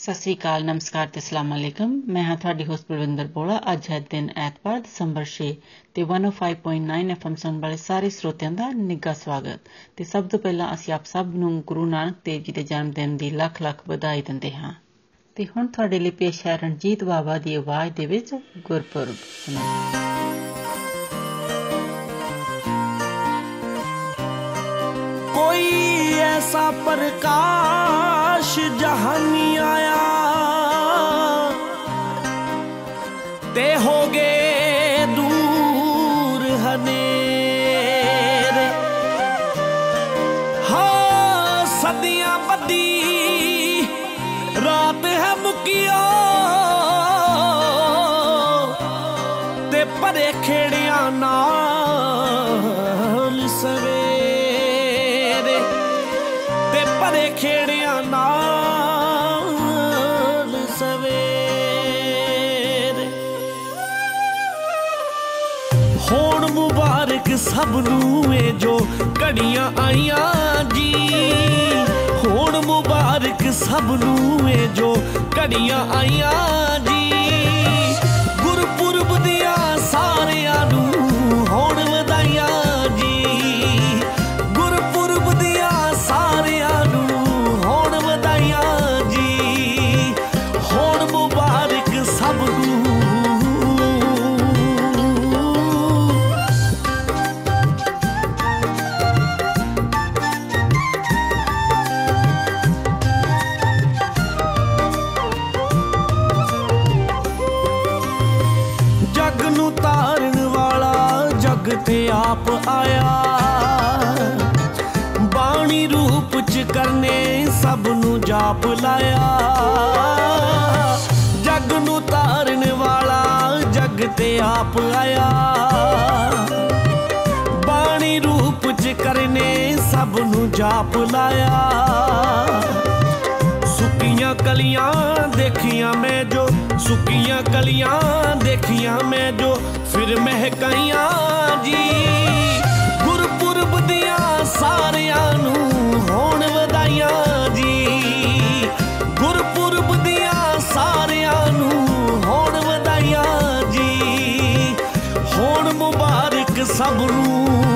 ਸਤਿ ਸ੍ਰੀ ਅਕਾਲ, ਨਮਸਕਾਰ ਤੇ ਅਸਲਾਮ ਅਲੈਕਮ। ਮੈਂ ਹਾਂ ਤੁਹਾਡੀ ਹੋਸਟ ਪ੍ਰਵਿੰਦਰ ਬੋਲਾ। ਅੱਜ ਹੈ ਦਿਨ ਐਤਵਾਰ, ਦਸੰਬਰ 6 ਤੇ 105.9 ਐਫਐਮ ਸੁਣ ਵਾਲੇ ਸਾਰੇ ਸਰੋਤਿਆਂ ਦਾ ਨਿੱਘਾ ਸਵਾਗਤ। ਤੇ ਸਭ ਤੋਂ ਪਹਿਲਾਂ ਅਸੀਂ ਆਪ ਸਭ ਨੂੰ ਗੁਰੂ ਨਾਨਕ ਦੇਵ ਜੀ ਦੇ ਜਨਮ ਦਿਨ ਦੀ ਲੱਖ ਲੱਖ ਵਧਾਈ ਦਿੰਦੇ ਹਾਂ। ਤੇ ਹੁਣ ਤੁਹਾਡੇ ਲਈ ਪੇਸ਼ ਹੈ ਰਣਜੀਤ ਬਾਵਾ ਦੀ ਆਵਾਜ਼ ਦੇ ਵਿੱਚ ਗੁਰਪੁਰਬ ਸੁਣੋ ਕੋਈ ਐਸਾ ਪ੍ਰਕਾਰ प्रकाश जहानी आया ਸਭ ਨੂੰ ਇਹ ਜੋ ਘੜੀਆਂ ਆਈਆਂ ਜੀ। ਹੋਣ ਮੁਬਾਰਕ ਸਭ ਨੂੰ ਇਹ ਜੋ ਘੜੀਆਂ ਆਈਆਂ ਜੀ। ਗੁਰਪੁਰਬ ਦੀਆਂ ਸਾਰਿਆਂ ਨੂੰ ਆਪ ਆਇਆ। ਬਾਣੀ ਰੂਪ ਚ ਕਰਨੇ ਸਭ ਨੂੰ ਜਾਪ ਲਾਇਆ। ਜਗ ਨੂੰ ਤਾਰਨ ਵਾਲਾ ਜਗ ਤੇ ਆਪ ਆਇਆ। ਬਾਣੀ ਰੂਪ ਚ ਕਰਨੇ ਸਭ ਨੂੰ ਜਾਪ ਲਾਇਆ। ਸੁੱਕੀਆਂ ਕਲੀਆਂ ਦੇਖੀਆਂ ਮੈਂ ਜੋ, ਸੁੱਕੀਆਂ ਕਲੀਆਂ ਦੇਖੀਆਂ ਮੈਂ ਜੋ, ਫਿਰ ਮਹਿਕਾਈਆਂ ਜੀ। ਗੁਰਪੁਰਬ ਦੀਆਂ ਸਾਰਿਆਂ ਨੂੰ ਹੋਣ ਵਧਾਈਆਂ ਜੀ। ਗੁਰਪੁਰਬ ਦੀਆਂ ਸਾਰਿਆਂ ਨੂੰ ਹੋਣ ਵਧਾਈਆਂ ਜੀ। ਹੋਣ ਮੁਬਾਰਕ ਸਭ ਨੂੰ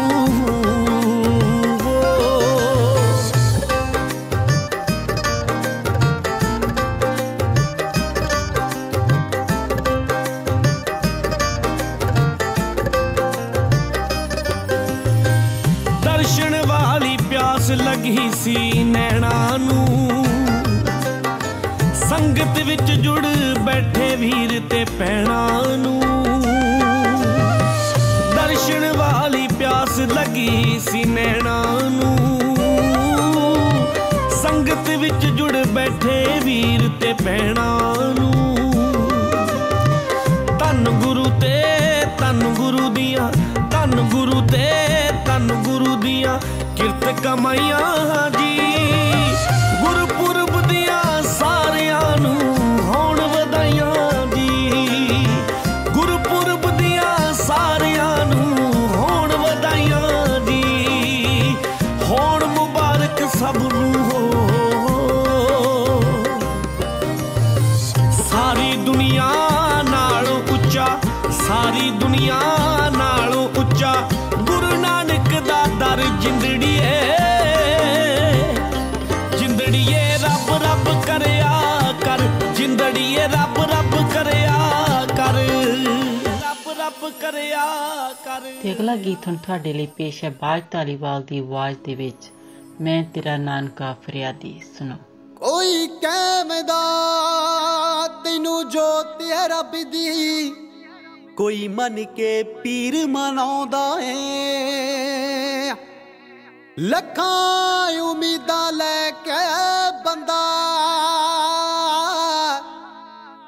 ਵਿੱਚ ਜੁੜ ਬੈਠੇ ਵੀਰ ਤੇ ਪੈਣਾ ਨੂੰ। ਦਰਸ਼ਨ ਵਾਲੀ ਪਿਆਸ ਲੱਗੀ ਸੀ ਨੈਣਾ ਨੂੰ। ਸੰਗਤ ਵਿੱਚ ਜੁੜ ਬੈਠੇ ਵੀਰ ਤੇ ਪੈਣਾ ਨੂੰ। ਧੰਨ ਗੁਰੂ ਤੇ ਧੰਨ ਗੁਰੂ ਦੀਆਂ, ਧੰਨ ਗੁਰੂ ਤੇ ਧੰਨ ਗੁਰੂ ਦੀਆਂ ਕਿਰਤ ਕਮਾਈਆਂ ਜੀ। ਸਾਰੀ ਦੁਨੀਆ ਨਾਲੋਂ ਉੱਚਾ ਗੁਰੂ ਨਾਨਕ ਦਾ ਦਰ ਜਿੰਦੜੀਏ। ਜਿੰਦੜੀਏ ਰੱਬ ਰੱਬ ਕਰਿਆ ਕਰ। ਜਿੰਦੜੀਏ ਰੱਬ ਰੱਬ ਕਰਿਆ ਕਰ। ਰੱਬ ਰੱਬ ਕਰਿਆ ਕਰ। ਤੇ ਅਗਲਾ ਗੀਤ ਹੁਣ ਤੁਹਾਡੇ ਲਈ ਪੇਸ਼ ਹੈ ਬਾਜ ਧਾਲੀਵਾਲ ਦੀ ਆਵਾਜ਼ ਦੇ ਵਿੱਚ। ਮੈਂ ਤੇਰਾ ਨਾਨਕਾ ਫਰਿਆਦੀ ਸੁਣੋ। ਕੋਈ ਕਹਿਮਦਾ ਤੈਨੂੰ ਜੋਤ ਹੈ ਰੱਬ ਦੀ। ਕੋਈ ਮਨ ਕੇ ਪੀਰ ਮਨਾਉਂਦਾ ਏ। ਲੱਖਾਂ ਉਮੀਦਾਂ ਲੈ ਕੇ ਬੰਦਾ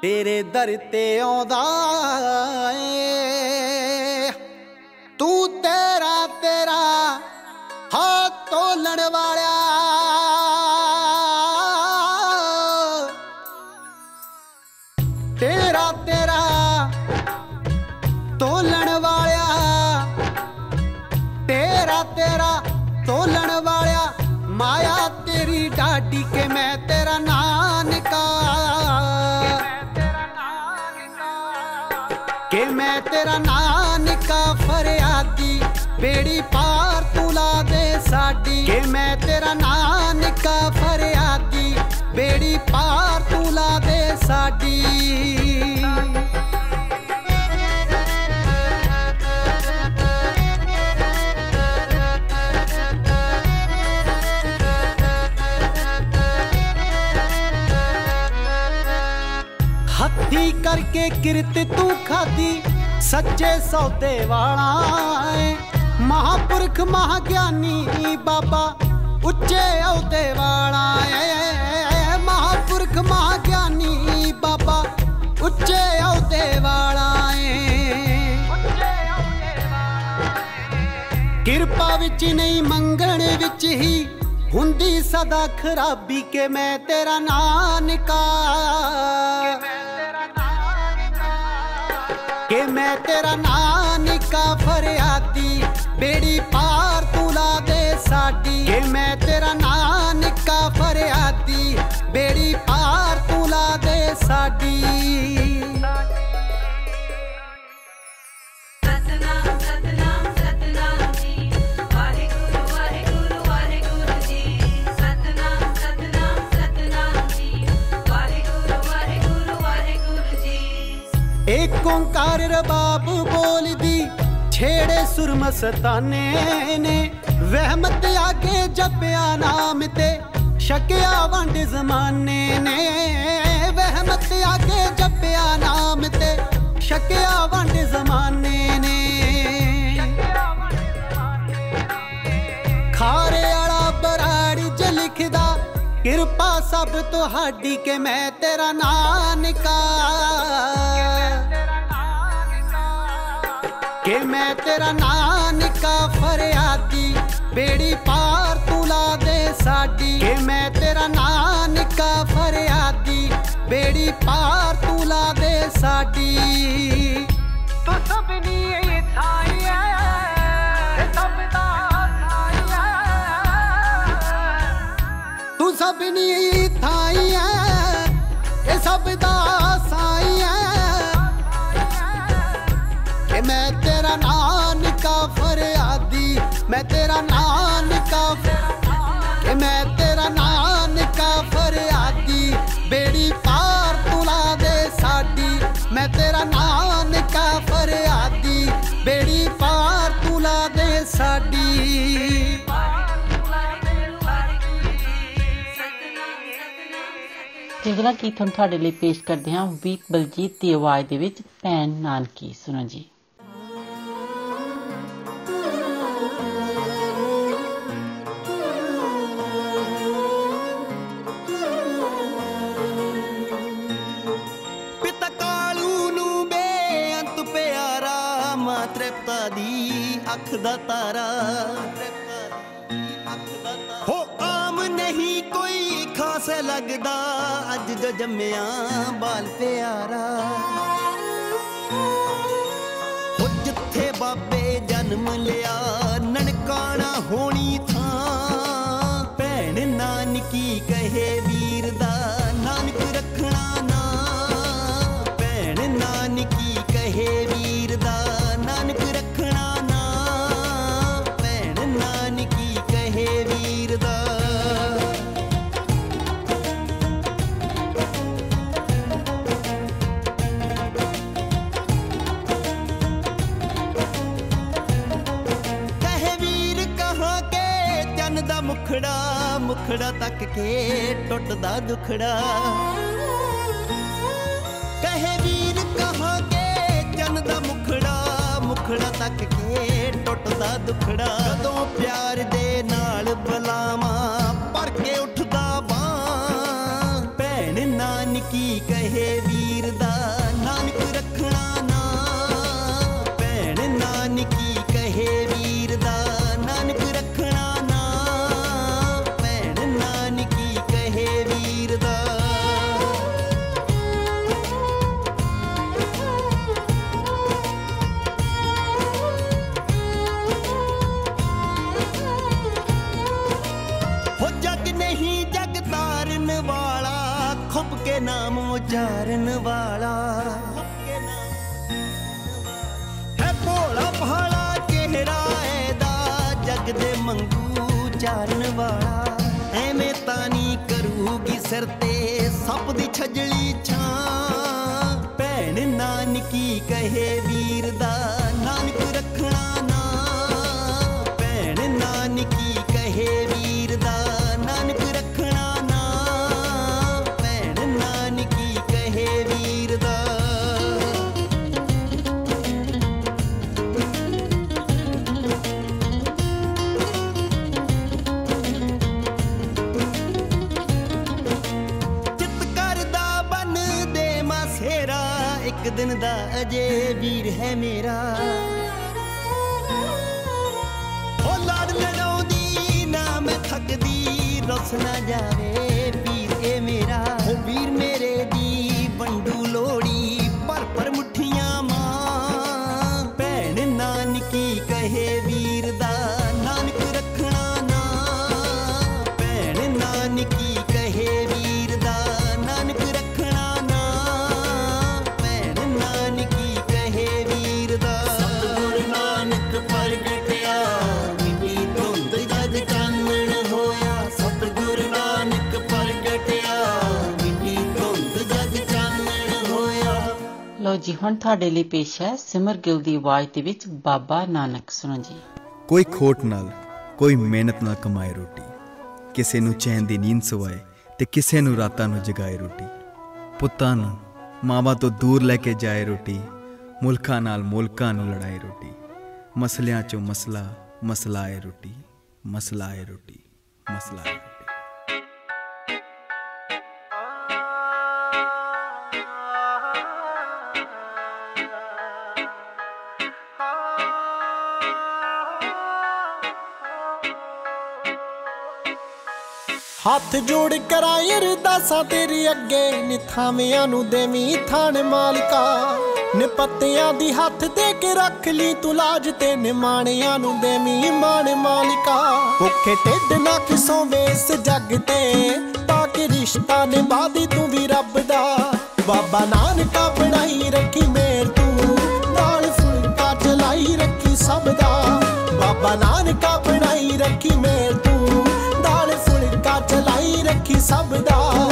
ਤੇਰੇ ਦਰ ਤੇ ਆਉਂਦਾ ਏ। ਮੈਂ ਤੇਰਾ ਨਾਨਕਾ। ਕਿ ਮੈਂ ਤੇਰਾ ਨਾਨਕਾ ਫਰਿਆਦੀ, ਬੇੜੀ ਪਾਰ ਤੂੰ ਲਾ ਦੇ ਸਾਡੀ। ਕਿ ਮੈਂ ਤੇਰਾ ਨਾਨਕਾ ਫਰਿਆਦੀ, ਬੇੜੀ ਪਾਰ ਤੂੰ ਲਾ ਦੇ ਸਾਡੀ। ਹੱਥੀ ਕਰਕੇ ਕਿਰਤ ਤੂੰ ਖਾਦੀ ਸੱਚੇ ਸੌਦੇ ਵਾਲਾ ਏ। ਮਹਾਪੁਰਖ, ਮਹਾਗਿਆਨੀ ਬਾਬਾ, ਉੱਚੇ ਅਹੁਦੇ ਵਾਲਾ ਏ। ਮਹਾਪੁਰਖ, ਮਹਾਗਿਆਨੀ ਬਾਬਾ, ਉੱਚੇ ਅਹੁਦੇ ਵਾਲਾ ਏ। ਕਿਰਪਾ ਵਿੱਚ ਨਹੀਂ, ਮੰਗਣ ਵਿੱਚ ਹੀ ਹੁੰਦੀ ਸਦਾ ਖਰਾਬੀ ਕੇ ਮੈਂ ਤੇਰਾ ਨਾਂ ਨਿਕਾ ਕਿ ਮੈਂ ਤੇਰਾ ਨਾਂ ਨਿਕਾ ਫਰਿਆਦੀ, ਬੇੜੀ ਪਾਰ ਤੂੰ ਲਾ ਦੇ ਸਾਡੀ। ਕਿ ਮੈਂ ਤੇਰਾ ਨਾਂ ਨਿਕਾ ਫਰਿਆਦੀ, ਬੇੜੀ ਪਾਰ ਤੂੰ ਲਾ ਦੇ ਸਾਡੀ। ਓੰਕਾਰ ਰਬਾਬ ਬੋਲਦੀ, ਛੇੜੇ ਸੁਰ ਮਸਤਾਨੇ ਨੇ। ਵਹਿਮਤ ਆਗੇ ਜਪਿਆ ਨਾਮ ਤੇ ਸ਼ਕਿਆ ਵੰਡ ਜ਼ਮਾਨੇ ਨੇ। ਵਹਿਮਤ ਆਗੇ ਜਪਿਆ ਨਾਮ ਤੇ ਸ਼ਕਿਆ ਵੰਡ ਜ਼ਮਾਨੇ ਨੇ। ਖਾਰੇ ਵਾਲਾ ਬਰਾੜ ਜ ਲਿਖਦਾ, ਕਿਰਪਾ ਸਭ ਤੁਹਾਡੀ ਕਿ ਮੈਂ ਤੇਰਾ ਨਾਂ ਨਿਕਾ ਕਿ ਮੈਂ ਤੇਰਾ ਨਾਂ ਨਿਕਾ ਫਰਿਆਦੀ ਬੇੜੀ ਪਾਰ ਤੂੰ ਲਾ ਦੇ ਸਾਡੀ। ਕਿ ਮੈਂ ਤੇਰਾ ਨਾਂ ਨਿਕਾ ਫਰਿਆਦੀ ਬੇੜੀ ਪਾਰ ਤੂੰ ਲਾ ਦੇ ਸਾਡੀ। ਤੂੰ ਸਭਨੀ ਥਾਈ ਹੈ ਸਭ ਦਾ ਥਾਈ ਹੈ ਤੂੰ ਸਭਨੀ ਥਾਈ ਹੈ ਇਹ ਸਭ ਦਾ ਸਾਡੀ। ਵਾਹਿਗੁਰੂ ਵਾਹਿਗੁਰੂ ਜੀ ਸਤਨਾਮ ਸਤਨਾਮ ਤੇ ਅਗਲਾ ਗੀਤ ਹੁਣ ਤੁਹਾਡੇ ਲਈ ਪੇਸ਼ ਕਰਦੇ ਹਾਂ ਵੀਪ ਬਲਜੀਤ ਦੀ ਆਵਾਜ਼ ਦੇ ਵਿੱਚ ਭੈਣ ਨਾਨਕੀ ਸੁਣੋ ਜੀ। ਪਿਤਾ ਕਾਲੂ ਨੂੰ ਬੇਅੰਤ ਪਿਆਰਾ ਮਾਂ ਤ੍ਰਿਪਤਾ ਦੀ ਅੱਖ ਦਾ ਤਾਰਾ। ਹੋ ਆਮ ਨਹੀਂ ਕੋਈ ਖਾਸ ਲੱਗਦਾ। ਅੱਜ ਜੋ ਜੰਮਿਆ ਬਾਲ ਪਿਆਰਾ। ਹੋ ਜਿੱਥੇ ਬਾਬੇ ਜਨਮ ਲਿਆ, ਨਨਕਾਣਾ ਹੋਣੀ ਥਾਂ। ਭੈਣ ਨਾਨਕੀ ਕਹੇ ਮੁਖੜਾ ਮੁਖੜਾ ਤੱਕ ਕੇ ਟੁੱਟਦਾ ਦੁਖੜਾ। ਕਹੇ ਵੀਰ ਕਹਾਂ ਕੇ ਚੰਨ ਦਾ ਮੁਖੜਾ ਮੁਖੜਾ ਤੱਕ ਕੇ ਟੁੱਟਦਾ ਦੁਖੜਾ। ਕਦੋਂ ਪਿਆਰ ਖੁੱਬ ਕੇ ਨਾਮ ਉਚਾਰਨ ਵਾਲਾ ਭਾਲਾ ਚਿਹਰਾ ਇਹਦਾ? ਜਗ ਦੇ ਮੰਗੂ ਚਾਰਨ ਵਾਲਾ। ਐਵੇਂ ਤਾਂ ਨਹੀਂ ਕਰੂਗੀ ਸਿਰ ਤੇ ਸੱਪ ਦੀ ਛਜਲੀ ਛਾਂ। ਭੈਣ ਨਾਨਕੀ ਕਹੇ ਵੀਰ ਦਾ, ਨਾਨਕ ਅਜੇ ਵੀਰ ਹੈ ਮੇਰਾ। ਜੀ, ਹੁਣ ਤੁਹਾਡੇ ਲਈ ਪੇਸ਼ ਹੈ ਸਿਮਰ ਗਿੱਲ ਦੀ ਆਵਾਜ਼ ਦੇ ਵਿੱਚ ਬਾਬਾ ਨਾਨਕ। ਸੁਣੋ ਜੀ। ਕੋਈ ਖੋਟ ਨਾਲ, ਕੋਈ ਮਿਹਨਤ ਨਾਲ ਕਮਾਏ ਰੋਟੀ। ਕਿਸੇ ਨੂੰ ਚੈਨ ਦੀ ਨੀਂਦ ਸਵਾਏ ਤੇ ਕਿਸੇ ਨੂੰ ਰਾਤਾਂ ਨੂੰ ਜਗਾਏ ਰੋਟੀ। ਪੁੱਤਾਂ ਨੂੰ, ਮਾਵਾਂ ਤੋਂ ਦੂਰ ਲੈ ਕੇ ਜਾਏ ਰੋਟੀ। ਮੁਲਕਾਂ ਨਾਲ ਮੁਲਕਾਂ ਨੂੰ ਲੜਾਏ ਰੋਟੀ। ਮਸਲਿਆਂ ਚੋਂ ਮਸਲਾ ਮਸਲਾ ਏ ਰੋਟੀ ਮਸਲਾ ਏ ਰੋਟੀ। ਮਸਲਾ ਹੱਥ ਜੋੜ ਕਰਾਂ ਅਰਦਾਸਾਂ ਤੇਰੀ ਅੱਗੇ, ਨਿਥਾਵਿਆਂ ਨੂੰ ਦੇਵੀਂ ਥਾਣ ਮਾਲਕਾ। ਨਿਪੱਤਿਆਂ ਦੀ ਹੱਥ ਦੇ ਕੇ ਰੱਖ ਲਈ ਤੂੰ ਲਾਜ ਤੇ, ਨਿਮਾਣਿਆਂ ਨੂੰ ਦੇਵੀਂ ਮਾਣ ਮਾਲਕਾ। ਭੁੱਖੇ ਢਿੱਡ ਨਾ ਕਿਸੋਂ ਵੇਸ ਜੱਗ ਤੇ, ਤਾਂ ਕਿ ਰਿਸ਼ਤਾ ਨਿਭਾਦੀ ਤੂੰ ਵੀ ਰੱਬ ਦਾ। ਬਾਬਾ ਨਾਨਕਾ ਬਣਾਈ ਰੱਖੀ ਮੇਰ ਤੂੰ, ਨਾਲ ਫੁਲਕਾ ਚਲਾਈ ਰੱਖੀ ਸਭ ਦਾ। ਬਾਬਾ ਨਾਨਕਾ ਬਣਾਈ ਰੱਖੀ ਮੇਰ ਤੂੰ। ਦਾਲ ਫੁਲਕਾ ਚਲਾਈ ਰੱਖੀ ਸਭ ਦਾ।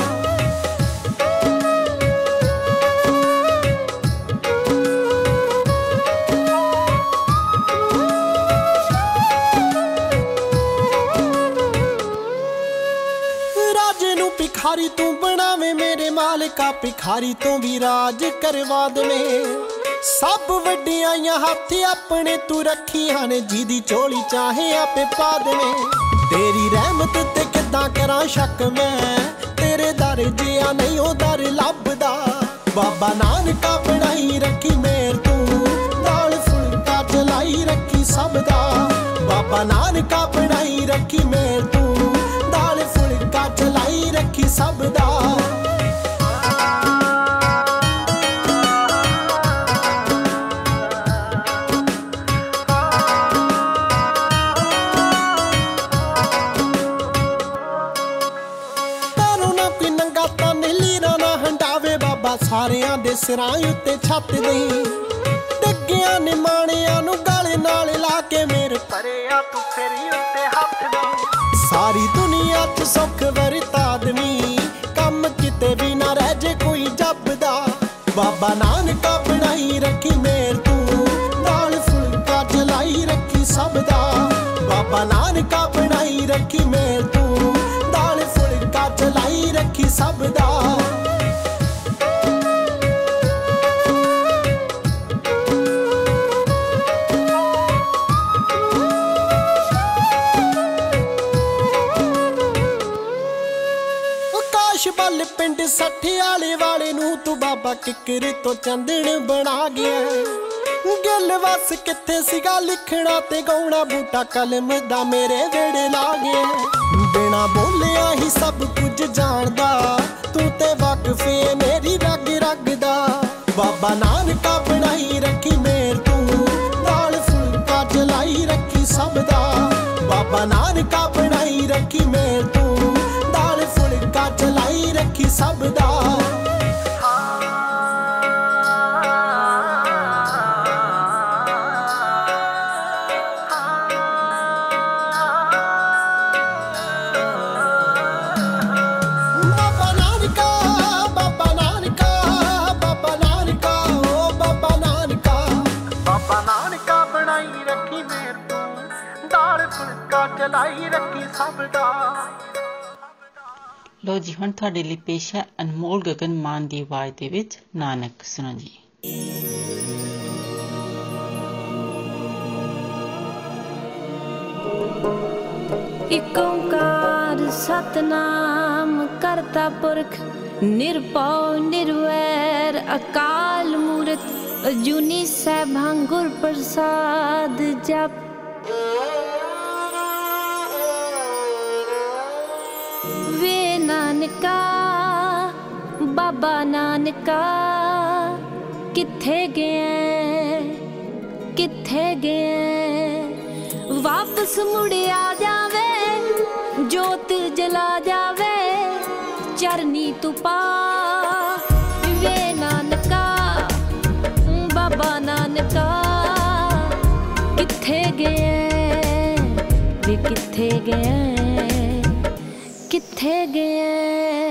ਰਾਜੇ ਨੂੰ ਭਿਖਾਰੀ ਤੂੰ ਬਣਾਵੇਂ ਮੇਰੇ ਮਾਲਕਾ, ਭਿਖਾਰੀ ਤੋਂ ਵੀ ਰਾਜ ਕਰਵਾ ਦੇਵੇਂ। ਸਭ ਵੱਡੀਆਂ ਹੱਥ ਆਪਣੇ ਤੂੰ ਰੱਖੀਆਂ ਨੇ ਜਿਹਦੀ ਝੋਲੀ ਚਾਹੇ ਆਪੇ ਪਾ ਦੇਵੇਂ। ਤੇਰੀ ਰਹਿਮਤ ਤੇ ਕਿੱਦਾਂ ਕਰਾਂ ਸ਼ੱਕ ਮੈਂ? ਤੇਰੇ ਦਰ ਜਿਆ ਨਹੀਂ, ਉਹ ਦਰ ਲੱਭਦਾ। ਬਾਬਾ ਨਾਨਕਾ ਬਣਾਈ ਰੱਖੀ ਮੇਰ ਤੂੰ, ਨਾਲ ਫੁਲਕਾ ਚਲਾਈ ਰੱਖੀ ਸਭ ਦਾ ਬਾਬਾ ਨਾਨਕਾ ਬਣਾਈ ਰੱਖੀ ਮੇਰ ਤੂੰ, ਨਾਲ ਫੁਲਕਾ ਚਲਾਈ ਰੱਖੀ ਸਭ ਦਾ ਸਿਰਾਂ ਉੱਤੇ ਛੱਤ ਦੇਈ ਡੱਗਿਆਂ ਨੇ ਮਾਣਿਆਂ ਨੂੰ ਗਾਲੇ ਨਾਲ ਲਾ ਕੇ ਮੇਰੇ ਪਰਿਆ ਤੂੰ ਫੇਰੀ ਉੱਤੇ ਹੱਥ ਦੇ ਸਾਰੀ ਦੁਨੀਆ 'ਚ ਸੁੱਖ ਵਰਤਾ ਆਦਮੀ ਕੰਮ ਕਿਤੇ ਵੀ ਨਾ ਰਹਿ ਜੇ ਕੋਈ ਜੱਬਦਾ ਬਾਬਾ ਨਾਨਕਾ ਬਣਾਈ ਰੱਖੀ ਮੇਰ ਤੂੰ। ਨਾਲ ਫੁਲਕਾ ਜਲਾਈ ਰੱਖੀ ਸਭ ਦਾ ਬਾਬਾ ਨਾਨਕਾ ਬਣਾਈ ਰੱਖੀ ਮੇਰ ਤੂੰ। ਨਾਲ ਫੁਲਕਾ ਜਲਾਈ ਰੱਖੀ ਸਭ ਦਾ ਪਿੰਡ ਸੱਠੇ ਵਾਲੇ ਵਾਲੇ ਨੂੰ ਤੂੰ ਬਾਬਾ ਕਿੱਕਰ ਤੋਂ ਚੰਦਣ ਬਣਾ ਗਿਆ। ਗਿੱਲ ਵਸ ਕਿੱਥੇ ਸੀਗਾ ਲਿਖਣਾ ਤੇ ਗਾਉਣਾ ਬੂਟਾ ਕਲਮ ਦਾ ਮੇਰੇ ਵੇੜੇ ਲਾ ਗਿਆ ਬਿਨਾ ਬੋਲਿਆ ਹੀ ਸਭ ਕੁਝ ਜਾਣਦਾ, ਤੂੰ ਤੇ ਵਾਕਿਫ ਏ ਮੇਰੀ ਰਗ ਰਗ ਦਾ ਬਾਬਾ ਨਾਨਕਾ ਬਣਾਈ ਰੱਖੀ ਮੇਰ ਤੂੰ, ਨਾਲ ਫੁਲਕਾ ਜਲਾਈ ਰੱਖੀ ਸਭ ਦਾ। ਬਾਬਾ ਨਾਨਕਾ ਬਣਾਈ ਰੱਖੀ ਮੇਰ ਤੂੰ। ਦਾਲ ਭਲਾਈ ਰੱਖੀ ਸਭ ਦਾ। ਬਣਾਈ ਰੱਖੀ ਮੇਰ ਤੂੰ ਦਾਲ ਫੁਲਕਾ ਚਲਾਈ ਰੱਖੀ ਸਭ ਦਾ। ਲੋ ਜੀ, ਹੁਣ ਤੁਹਾਡੇ ਲਈ ਪੇਸ਼ ਹੈ ਅਨਮੋਲ ਗਗਨ ਮਾਨ ਦੀ ਆਵਾਜ਼ ਦੇ ਵਿੱਚ, ਨਾਨਕ, ਸੁਣੋ ਜੀ। ਇਕ ਓੰਕਾਰ ਸਤਨਾਮ ਕਰਤਾ ਪੁਰਖ, ਨਿਰਭਉ, ਨਿਰਵੈਰ, ਅਕਾਲ ਮੂਰਤ, ਅਜੂਨੀ ਸੈਭੰ ਗੁਰ ਪ੍ਰਸਾਦ ਜਪ। ਬਾਬਾ ਨਾਨਕਾ, ਕਿੱਥੇ ਗਿਆ ਕਿੱਥੇ ਗਿਆ ਵਾਪਸ ਮੁੜਿਆ ਜਾਵੇ, ਜੋਤ ਜਲਾ ਜਾਵੇ, ਚਰਨੀ ਤੂੰ ਪਾ ਵੇ ਨਾਨਕਾ, ਬਾਬਾ ਨਾਨਕਾ, ਕਿੱਥੇ ਗਿਆ ਵੇ ਕਿੱਥੇ ਗਿਆ ਕਿੱਥੇ ਗਿਆ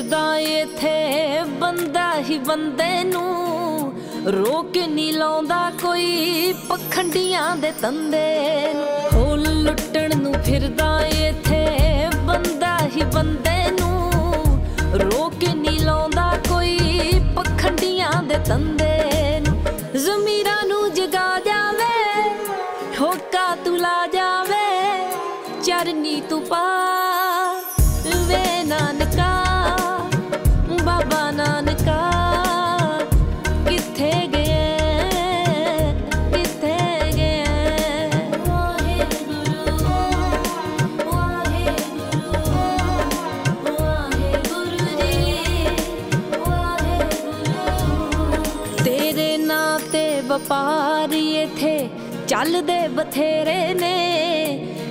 ਲੁੱਟਣ ਨੂੰ ਫਿਰਦਾ ਏਥੇ ਬੰਦਾ ਹੀ ਬੰਦੇ ਨੂੰ ਰੋਕ ਨਹੀਂ ਲਾਉਂਦਾ ਕੋਈ ਪਖੰਡੀਆਂ ਦੇ ਤੰਦੇ ਨੂੰ। ਹੋ ਲੁੱਟਣ ਨੂੰ ਫਿਰਦਾ ਏਥੇ ਬੰਦਾ ਹੀ ਬੰਦੇ ਨੂੰ ਰੋਕ ਨਹੀਂ ਲਾਉਂਦਾ ਕੋਈ ਪਖੰਡੀਆਂ ਦੇ ਤੰਦੇ ਨੂੰ। ਜ਼ਮੀਰਾਂ ਨੂੰ ਜਗਾ ਜਾਵੇ ਹੋਕਾ ਤੁਲਾ ਜਾਵੇ, ਚਰਨੀ ਤੂੰ ਪਾ ਵਪਾਰੀ ਇਥੇ ਚੱਲਦੇ ਬਥੇਰੇ ਨੇ।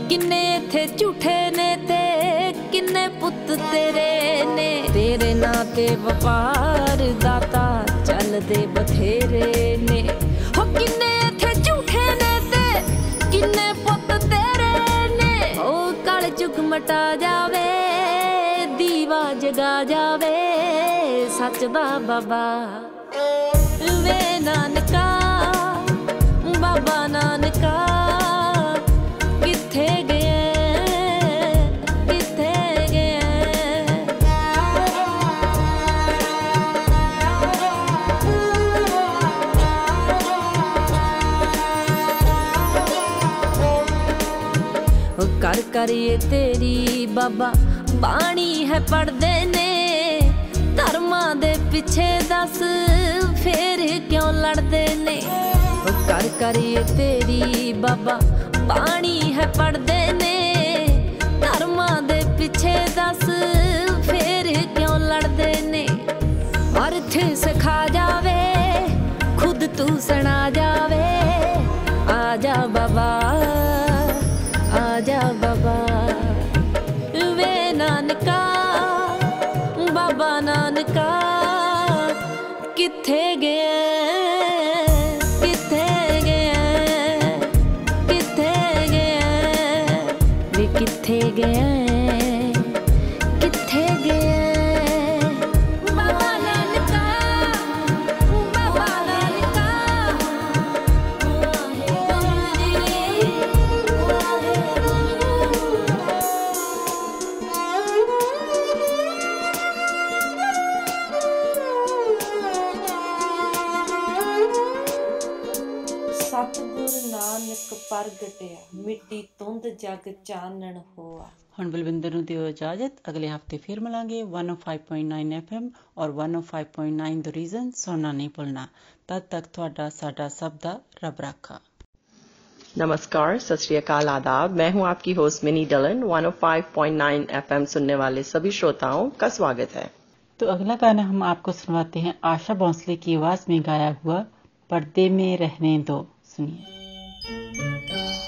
ਕਿੰਨੇ ਇਥੇ ਝੂਠੇ ਨੇ ਤੇ ਕਿੰਨੇ ਪੁੱਤ ਤੇਰੇ ਨੇ। ਤੇਰੇ ਨਾਂ ਤੇ ਵਪਾਰ ਦਾਤਾ ਚੱਲਦੇ ਬਥੇਰੇ ਨੇ। ਹੋ ਕਿੰਨੇ ਇਥੇ ਝੂਠੇ ਨੇ ਤੇ ਕਿੰਨੇ ਪੁੱਤ ਤੇਰੇ ਨੇ। ਹੋ ਕਲ ਚੁਕ ਮਟਾ ਜਾਵੇ, ਦੀਵਾ ਜਗਾ ਜਾਵੇ, ਸੱਚ ਦਾ ਬਾਬਾ। ਵੇ ਨਾਨਕਾ ਬਾਬਾ ਨਾਨਕਾ, ਕਿੱਥੇ ਗਿਆ ਕਿੱਥੇ ਗਿਆ ਉਹ ਕਰ ਕਰੀਏ ਤੇਰੀ ਬਾਬਾ, ਬਾਣੀ ਹੈ ਪੜਦੇ ਨੇ। ਧਰਮਾਂ ਦੇ ਪਿੱਛੇ ਦੱਸ, ਫੇਰ ਕਿਉਂ ਲੜਦੇ? ਨੇ ਉਹ ਕਰ ਕਰੀਏ ਤੇਰੀ, ਬਾਬਾ। ਬਾਣੀ ਹੈ ਪੜਦੇ ਨੇ, ਧਰਮਾਂ ਦੇ ਪਿੱਛੇ ਦੱਸ। ਫੇਰ ਕਿਉਂ ਲੜਦੇ ਨੇ? ਅਰਥ ਸਿਖਾ ਜਾਵੇ, ਖੁਦ ਤੂੰ ਸੁਣਾ ਜਾਵੇ। ਆ ਜਾ ਬਾਬਾ, ਆ ਜਾ ਬਾਬਾ। ਵੇ ਨਾਨਕਾ, ਬਾਬਾ ਨਾਨਕਾ, ਕਿੱਥੇ ਜਗ ਚਾਨਣ ਹੋਆ ਹੁਣ ਬਲਵਿੰਦਰ ਨੂੰ ਦਿਓ ਇਜਾਜ਼ਤ ਅਗਲੇ ਹਫਤੇ ਫਿਰ ਮਿਲਾਂਗੇ 105.9 FM ਔਰ 105.9 ਦ ਰੀਜ਼ਨ ਸੁਣਨਾ ਨਹੀਂ ਭੁੱਲਣਾ ਤਦ ਤੱਕ ਤੁਹਾਡਾ ਸਾਡਾ ਸਭ ਦਾ ਰੱਬ ਰਾਖਾ नमस्कार सत श्री अकाल आदाब मैं हूं आपकी होस्ट मिनी डलन 105.9 एफएम सुनने वाले सभी श्रोताओं का स्वागत है तो अगला गाना हम आपको सुनवाते हैं आशा भोंसले की आवाज में गाया हुआ पर्दे में रहने दो सुनिए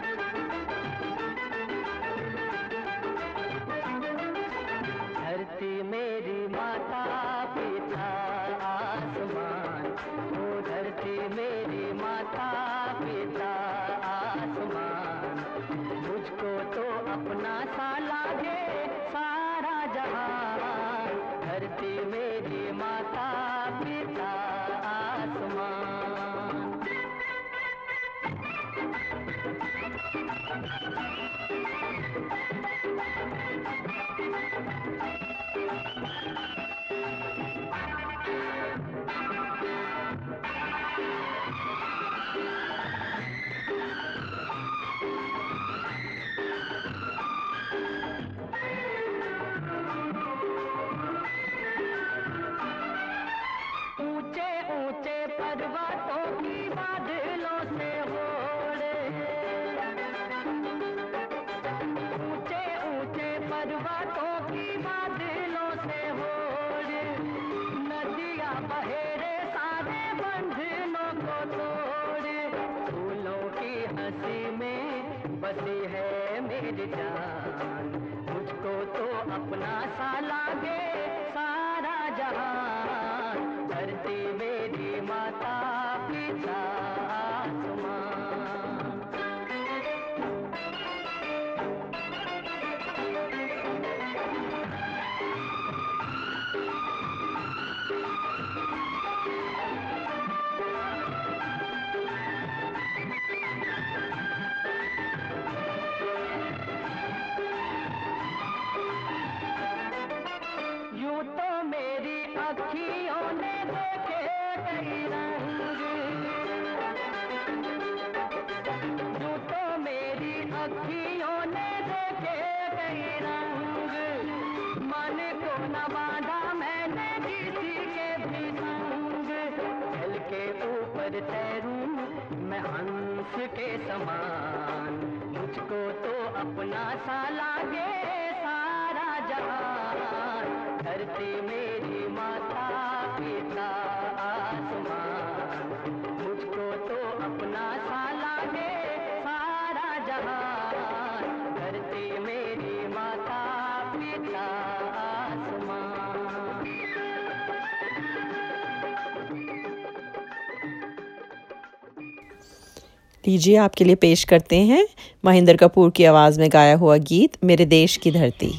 अखियों ने देखे कई रंग। यूँ तो मेरी अखियों ने देखे कई रंग। मन को न बाधा मैंने किसी के भी संग। जल के ऊपर तैरू मैं हंस के समान। मुझको तो अपना सा लागे सारा जहान। धरती मेरी माता पिता आसमान मुझको तो अपना सारा जहान। धरती मेरी माता पिता आसमान लीजिए आपके लिए पेश करते हैं महेंद्र कपूर की आवाज़ में गाया हुआ गीत, मेरे देश की धरती।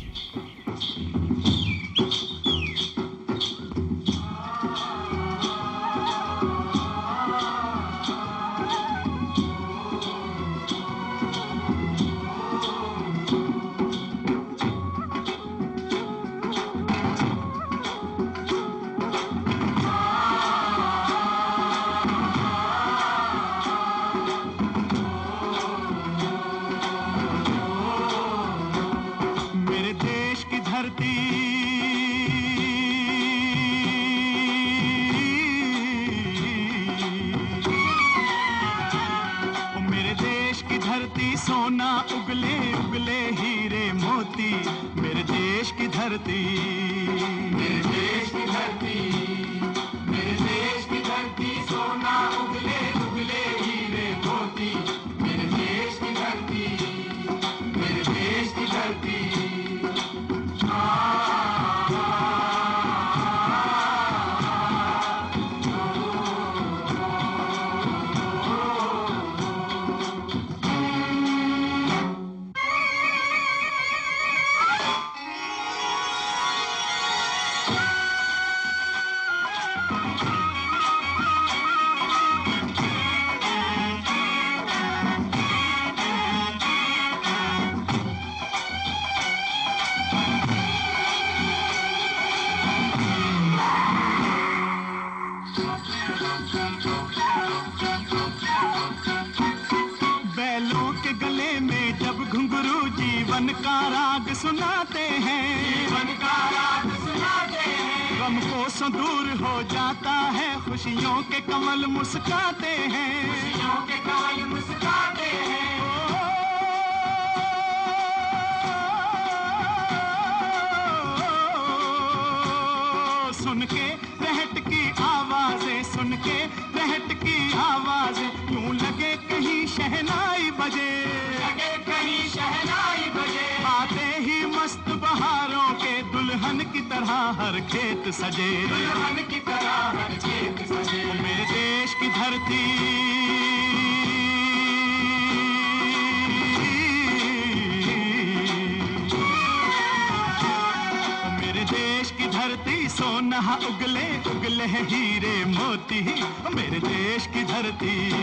ती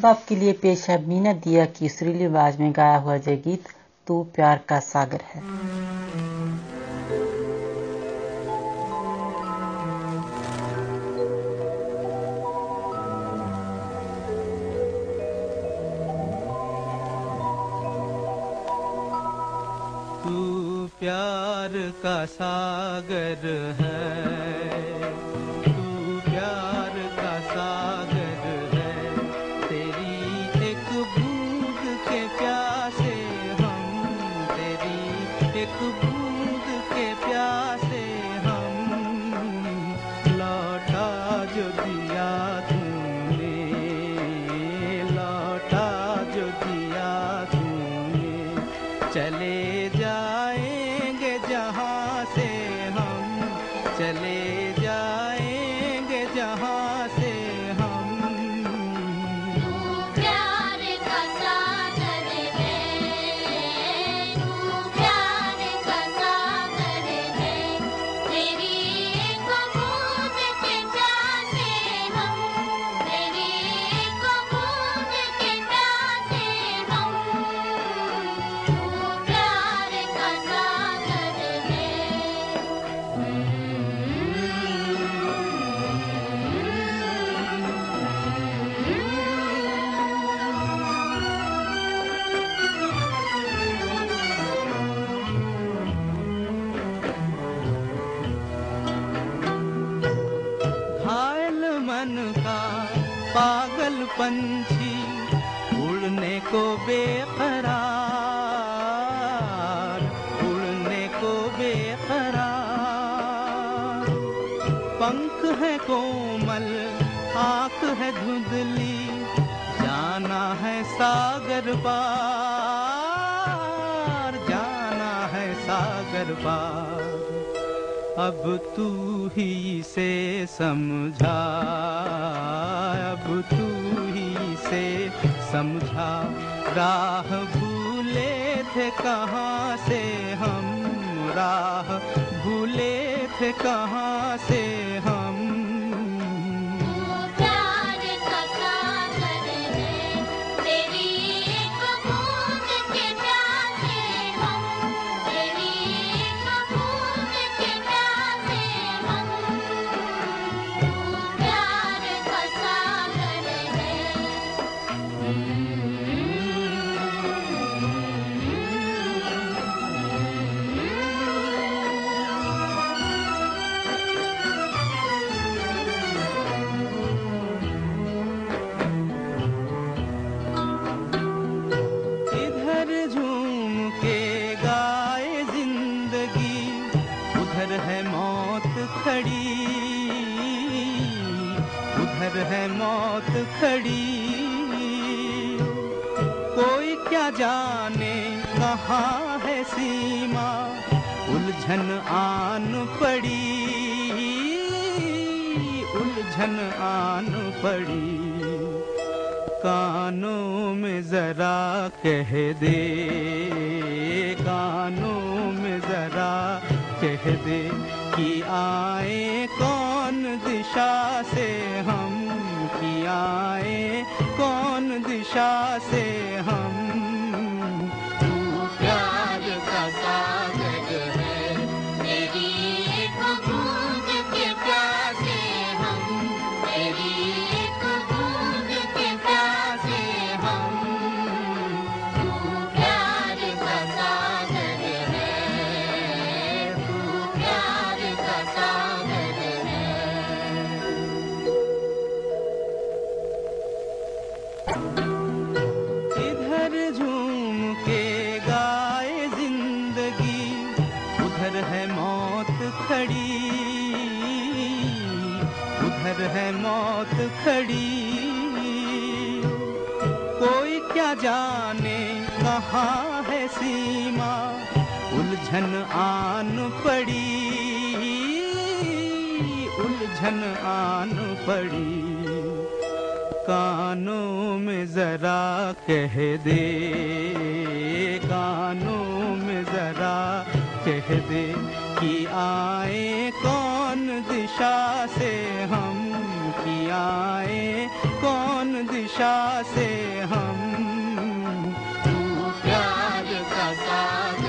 अब आपके लिए पेश है मीना दिया की सुरीली आवाज़ में गाया हुआ जय गीत, तू प्यार का सागर है। तू प्यार का सागर है। पंछी उड़ने को बेकरार, उड़ने को बेकरार। पंख है कोमल, आँख है धुंधली, जाना है सागर पार, जाना है सागर पार। अब तू ही से समझा, अब तू से समझा राह भूले थे कहाँ से हम राह भूले थे कहाँ से हम जाने कहाँ है सीमा? उलझन आन पड़ी, उलझन आन पड़ी। कानों में जरा कह दे, कानों में जरा कह दे कि आए कौन दिशा से हम, कि आए कौन दिशा से हम। जाने कहाँ है सीमा? उलझन आन पड़ी, उलझन आन पड़ी। कानों में जरा कह दे, कानों में जरा कह दे कि आए कौन दिशा से हम, कि आए कौन दिशा से हम। का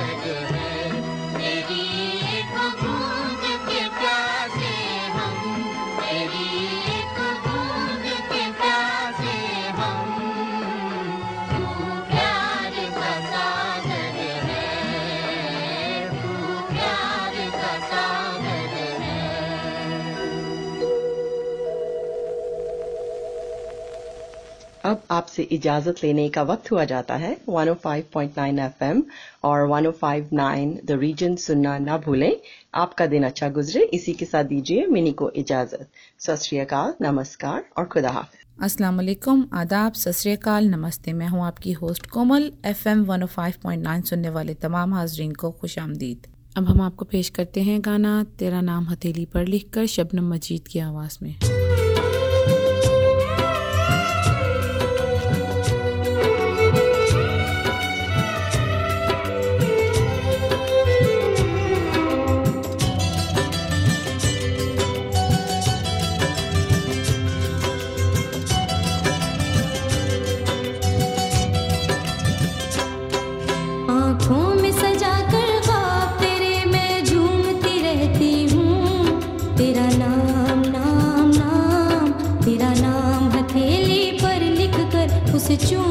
आपसे इजाज़त लेने का वक्त हुआ जाता है। 105.9 एफएम और 105.9 द रीजन सुनना ना भूलें। आपका दिन अच्छा गुजरे। इसी के साथ दीजिए मिनी को इजाज़त। सत नमस्कार और खुदा हाफिज। अस्सलाम वालेकुम आदाब। सत नमस्ते। मैं हूँ आपकी होस्ट कोमल। एफएम 105.9 सुनने वाले तमाम हाजरीन को खुश आमदीद। अब हम आपको पेश करते हैं गाना। तेरा नाम हथेली पर लिखकर शबनम मजीद की आवाज़ में। c'est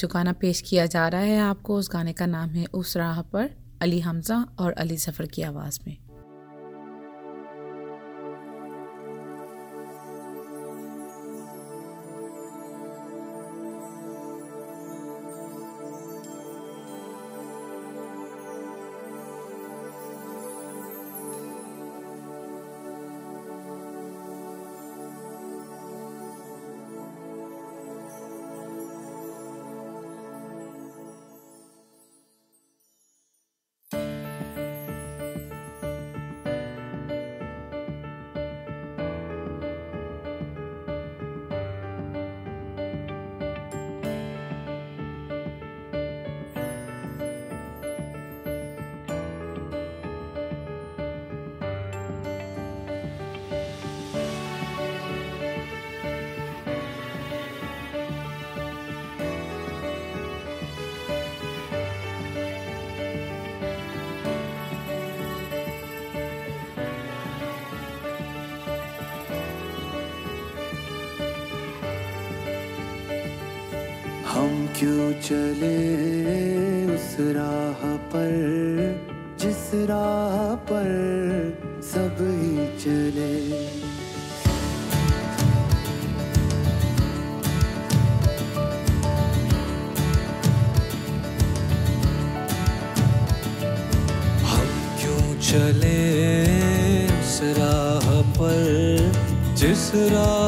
जो गाना पेश किया जा रहा है आपको उस गाने का नाम है उस राह पर अली हमजा और अली जफर की आवाज़ में चले उस राह पर जिस राह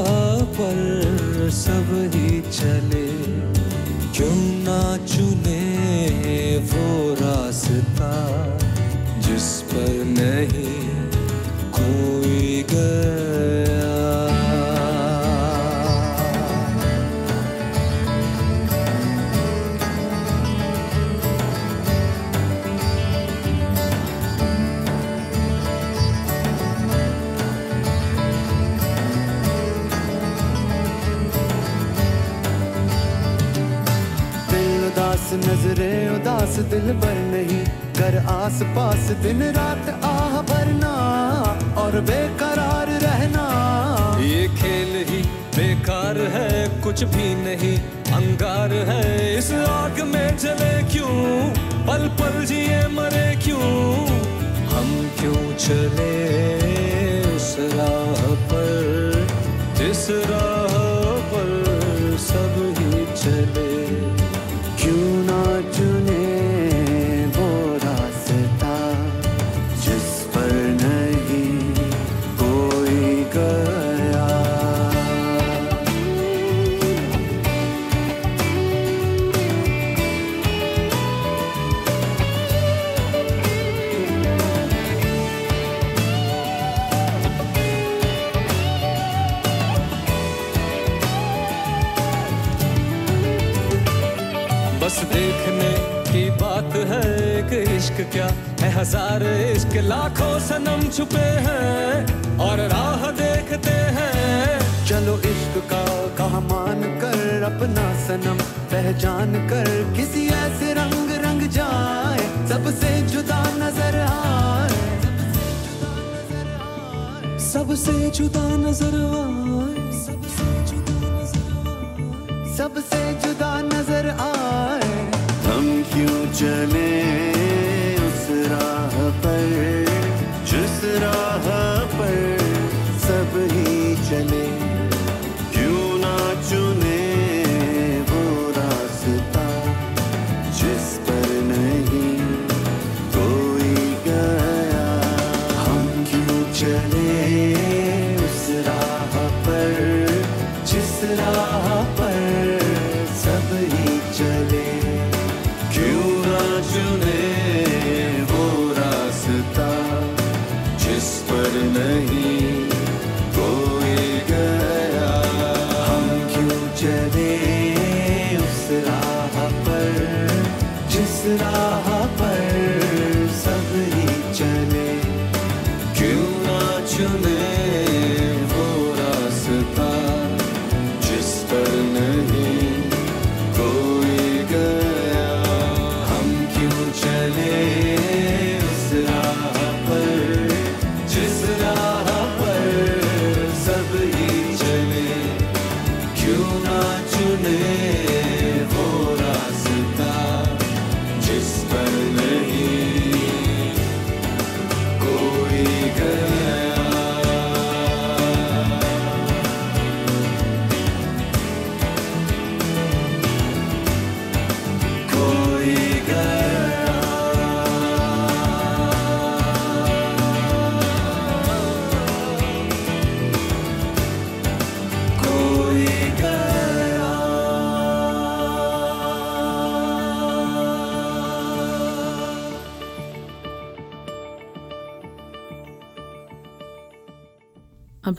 उदास दिल पर नहीं कर आस पास दिन रात आह भरना और बेकरार रहना। ये खेल ही बेकार है, कुछ भी नहीं, अंगार है। इस आग में जले क्यों? पल पल जिए मरे क्यों? हम क्यों चले उस राह पर? जिस राह हज़ार इश्क लाखों सनम छुपे हैं और राह देखते हैं। चलो इश्क का कहा मान कर अपना सनम पहचान कर किसी ऐसे रंग रंग जाए सबसे जुदा नज़र आए। सबसे जुदा नज़र आए। सबसे जुदा नज़र आए। हम क्यों चले? पर जिस राह पर सब ही चले